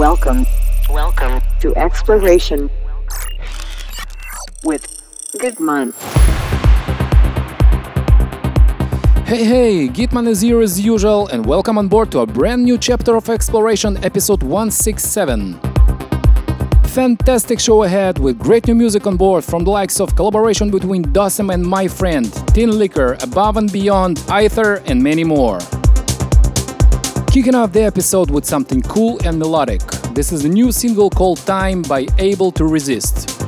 Welcome. Welcome to Exploration with Gitman. Hey hey, Gitman is here as usual, and welcome on board to a brand new chapter of Exploration, episode 167. Fantastic show ahead with great new music on board from the likes of collaboration between Dosem and My Friend, Tinlicker, Above and Beyond, Aether, and many more. Kicking off the episode with something cool and melodic. This is a new single called Time by Able to Resist.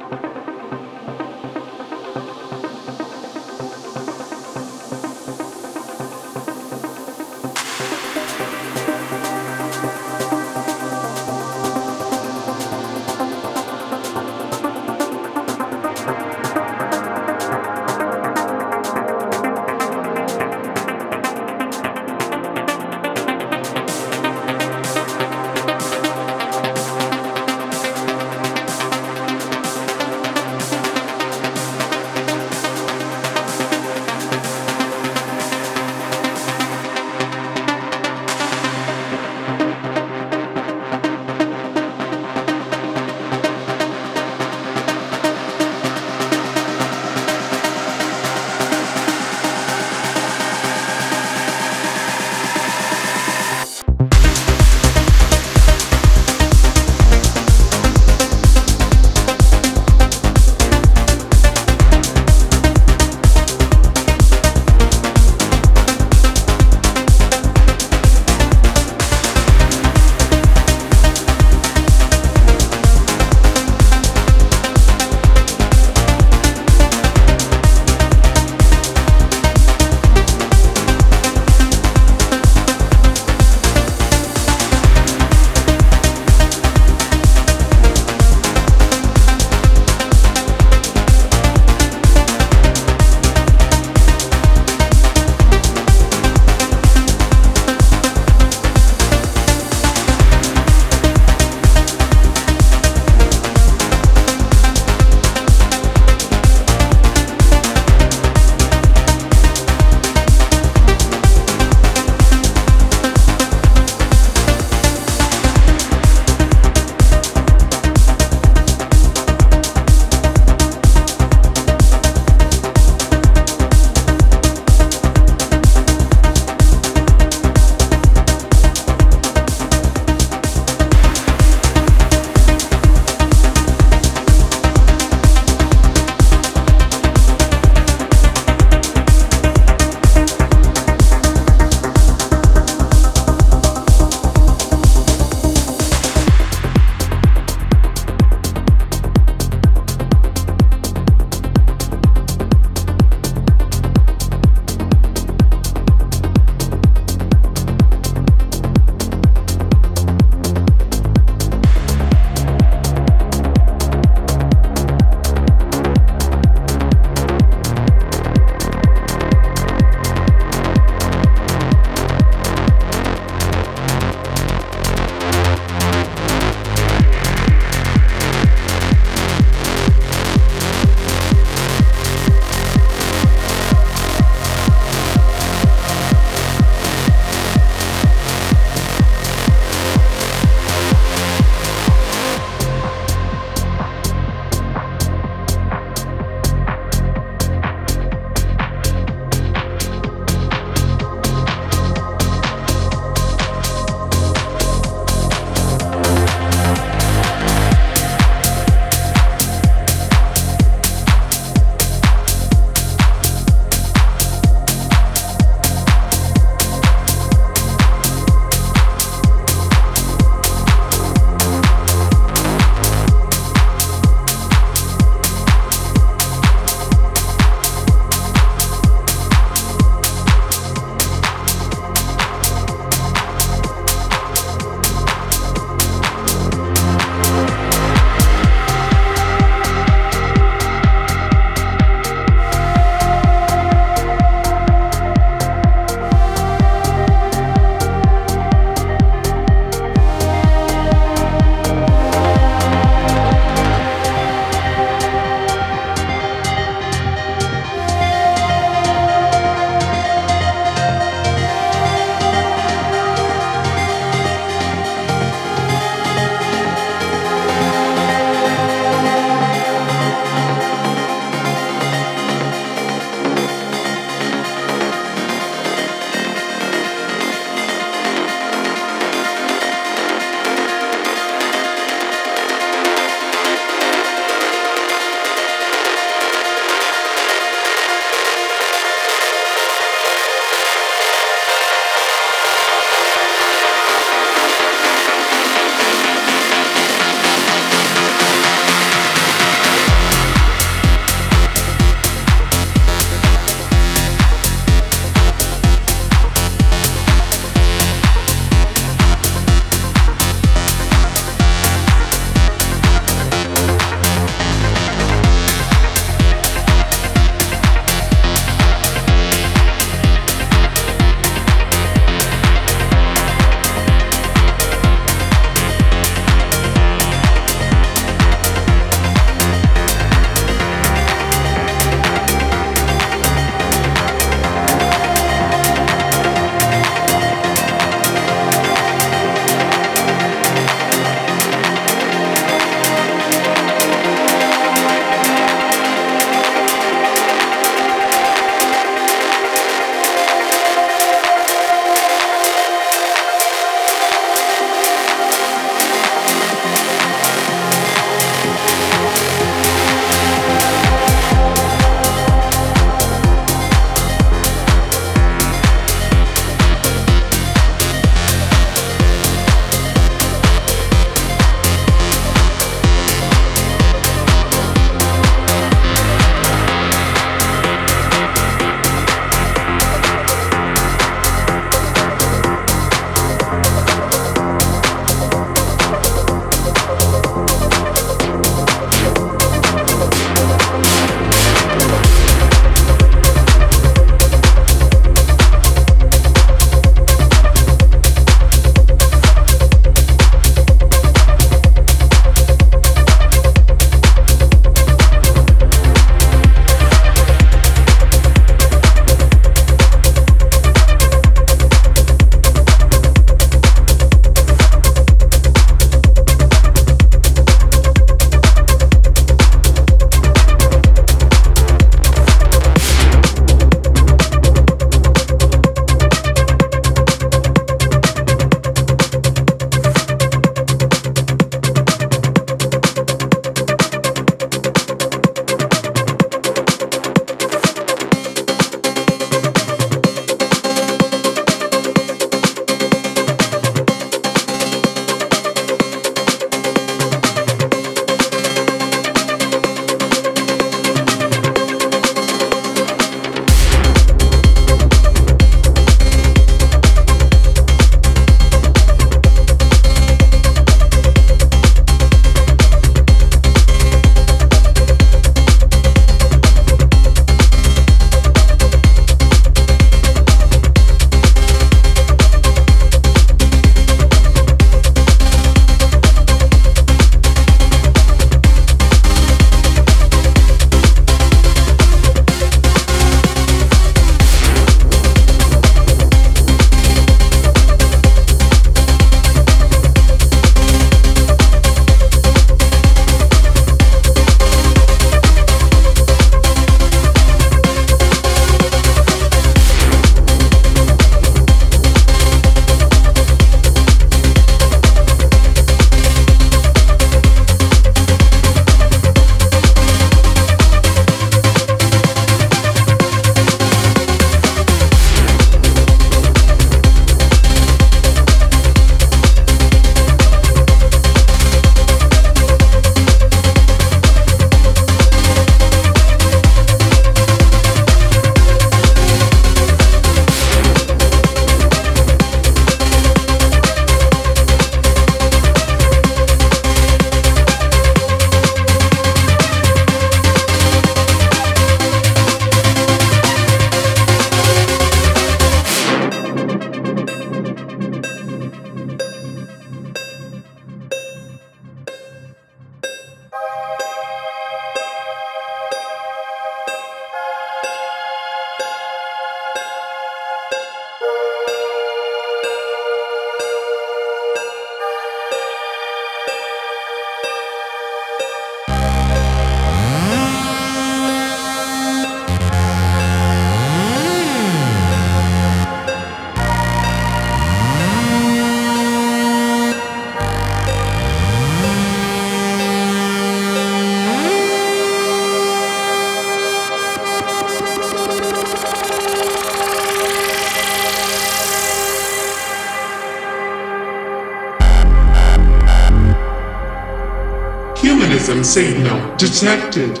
Detected.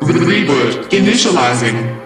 Reboot initializing.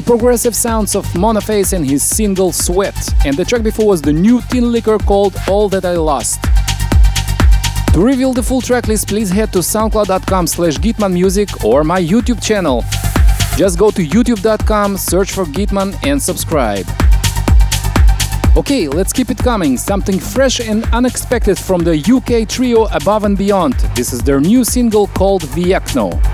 The progressive sounds of Monophase and his single Sweat, and the track before was the new Tinlicker called All That I Lost. To reveal the full tracklist, please head to soundcloud.com slash gitmanmusic or my YouTube channel. Just go to youtube.com, search for Gitman and subscribe. Okay, let's keep it coming. Something fresh and unexpected from the UK trio Above and Beyond. This is their new single called Vlekno.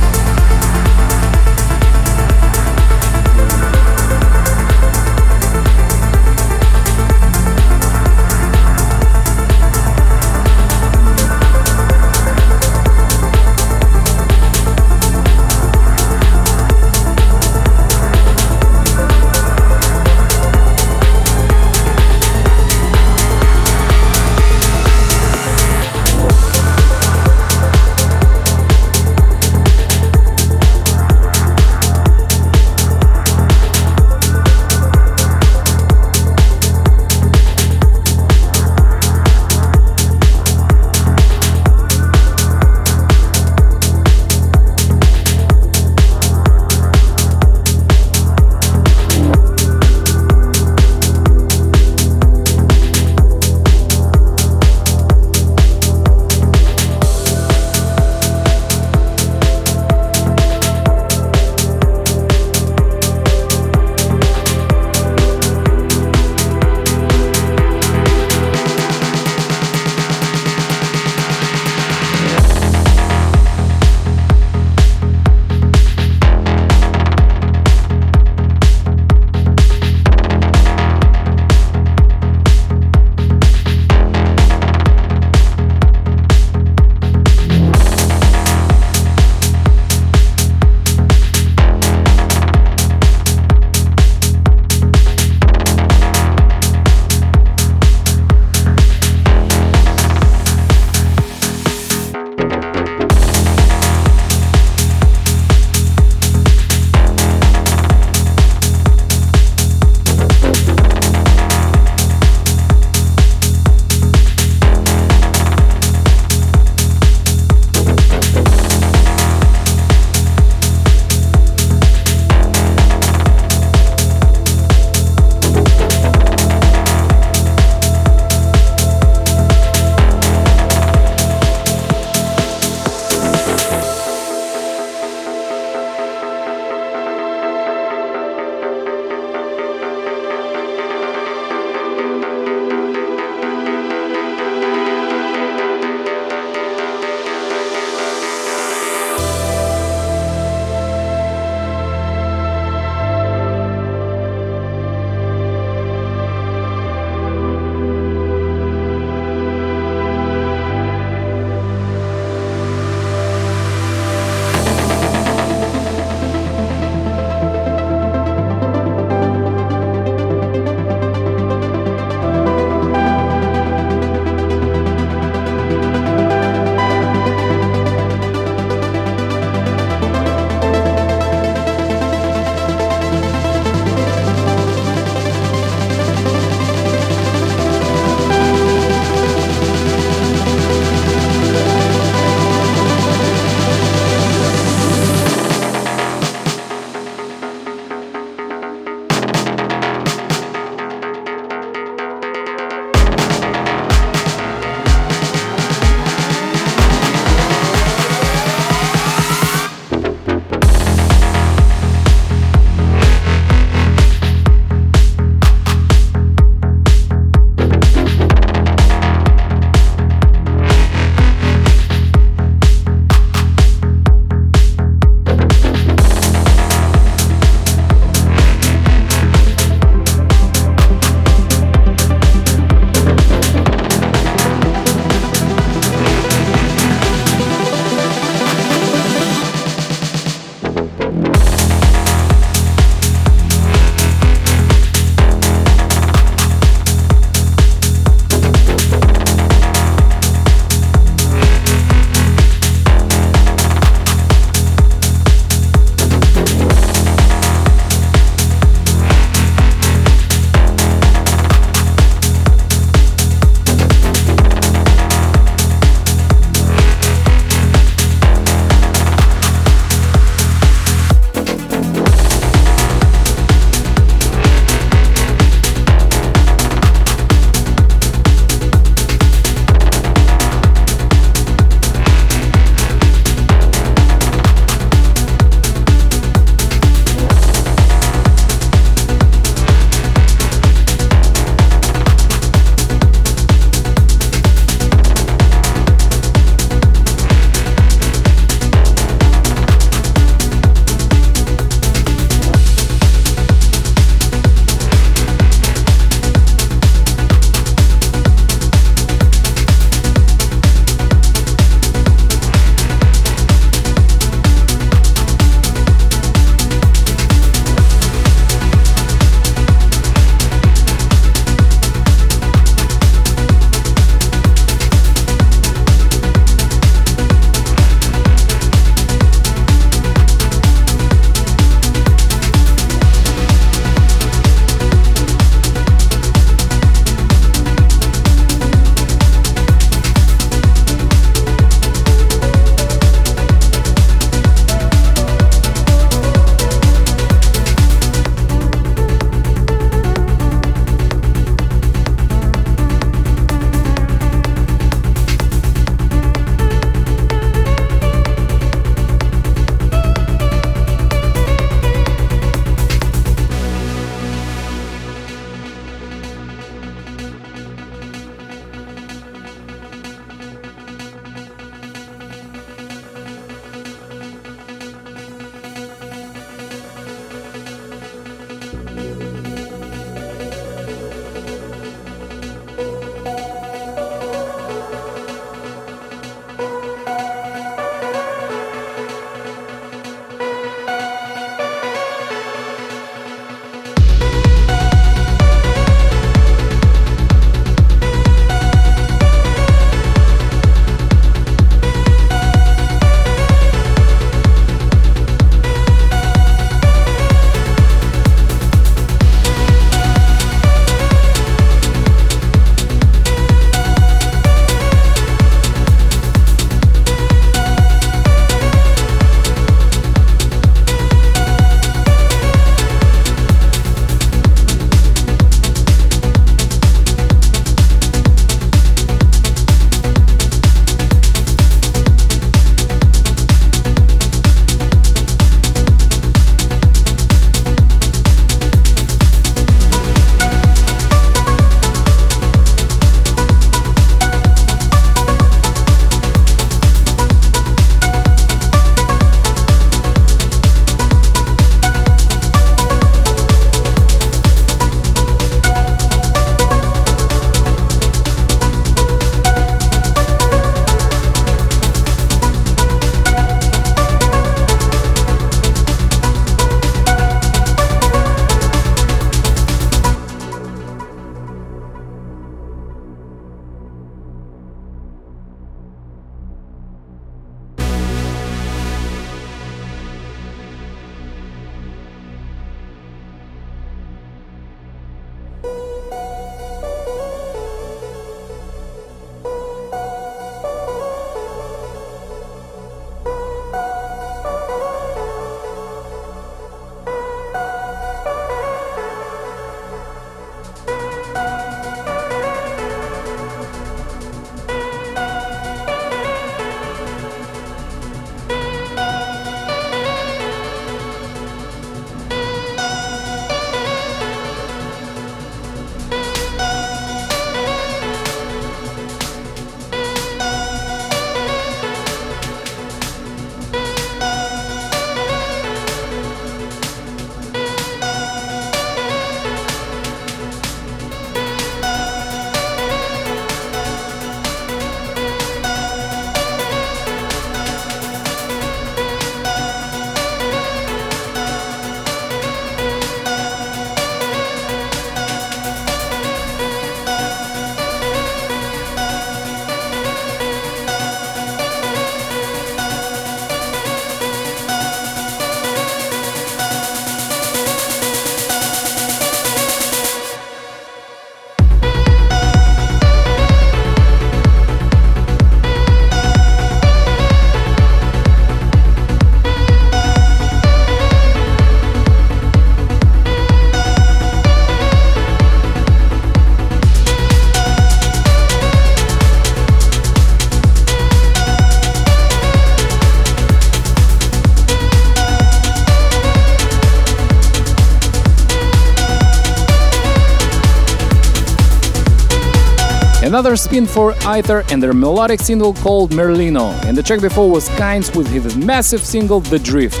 Another spin for Aether and their melodic single called Merlino, and the track before was Khainz with his massive single The Drift.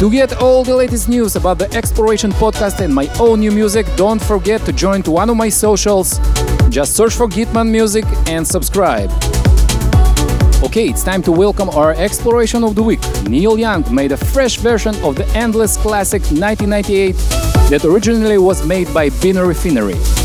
To get all the latest news about the Exploration podcast and my own new music, don't forget to join to one of my socials. Just search for Gitman Music and subscribe. Okay, it's time to welcome our exploration of the week. Nihil Young made a fresh version of the endless classic 1998 that originally was made by Binary Finary.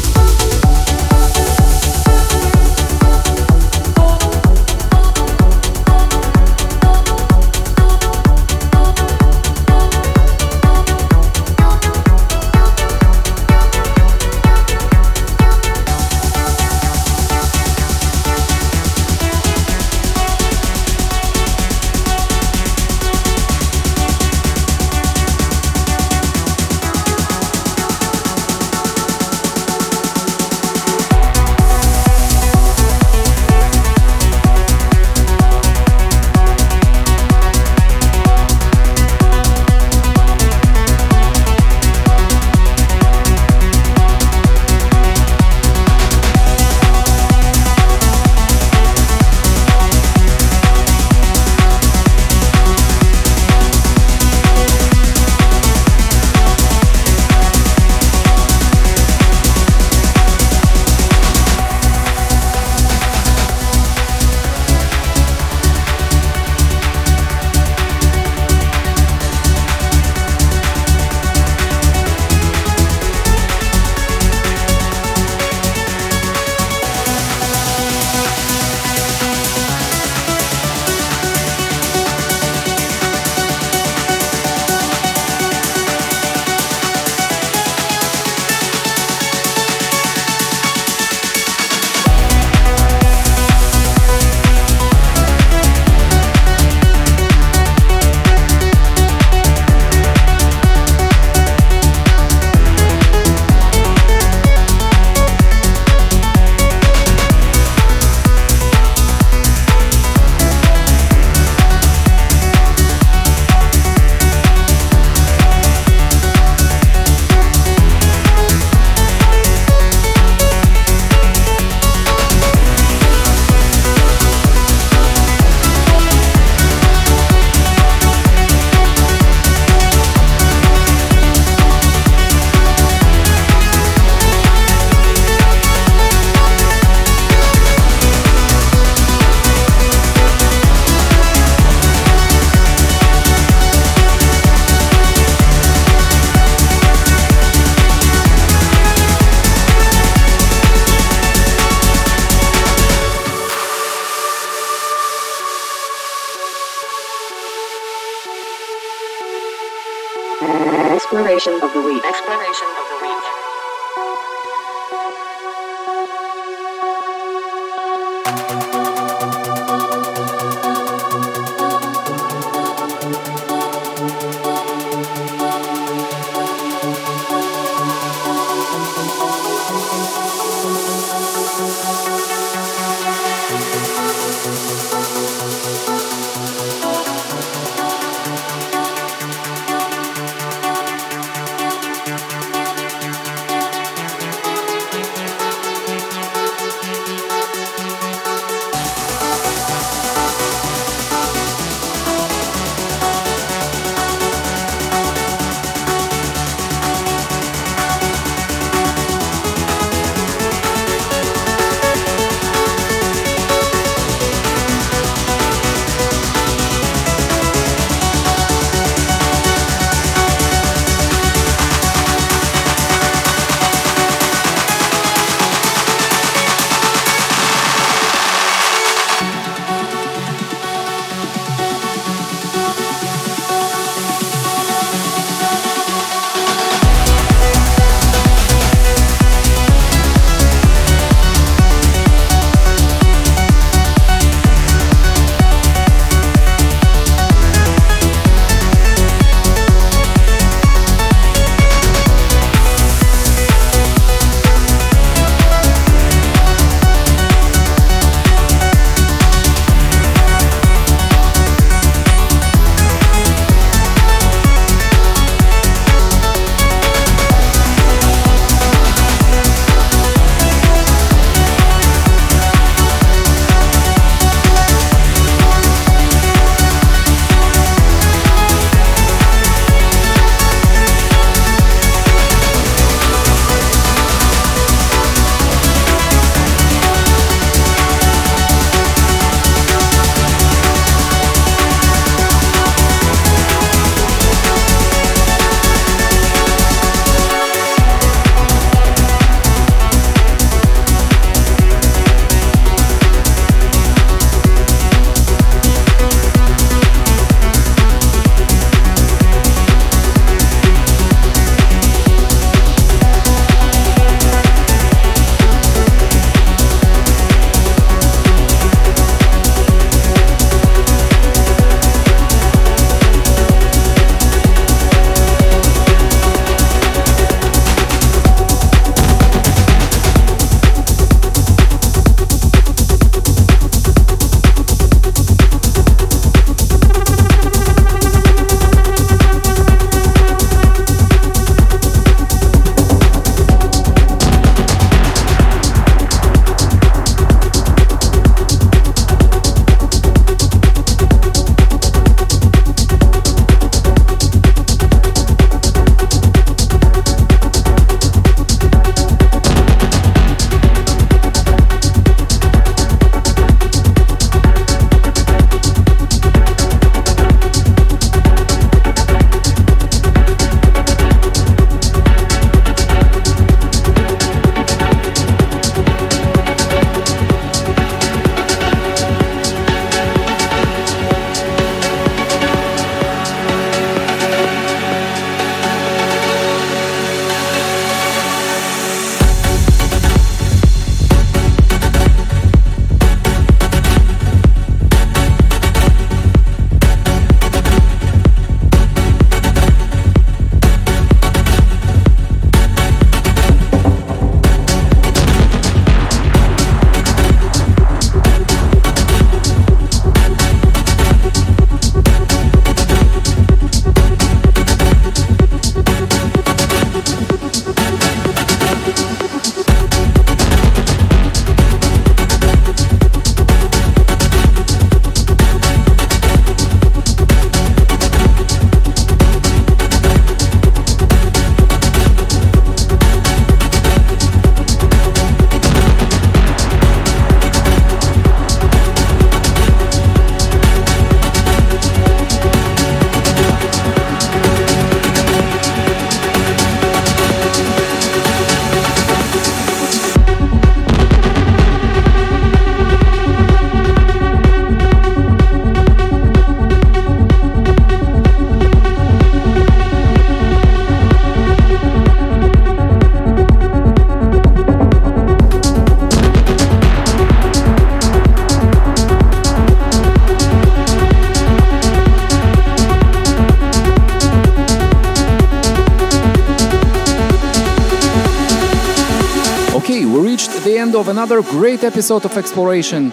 The end of another great episode of Exploration.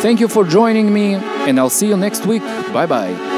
Thank you for joining me, and I'll see you next week. Bye bye.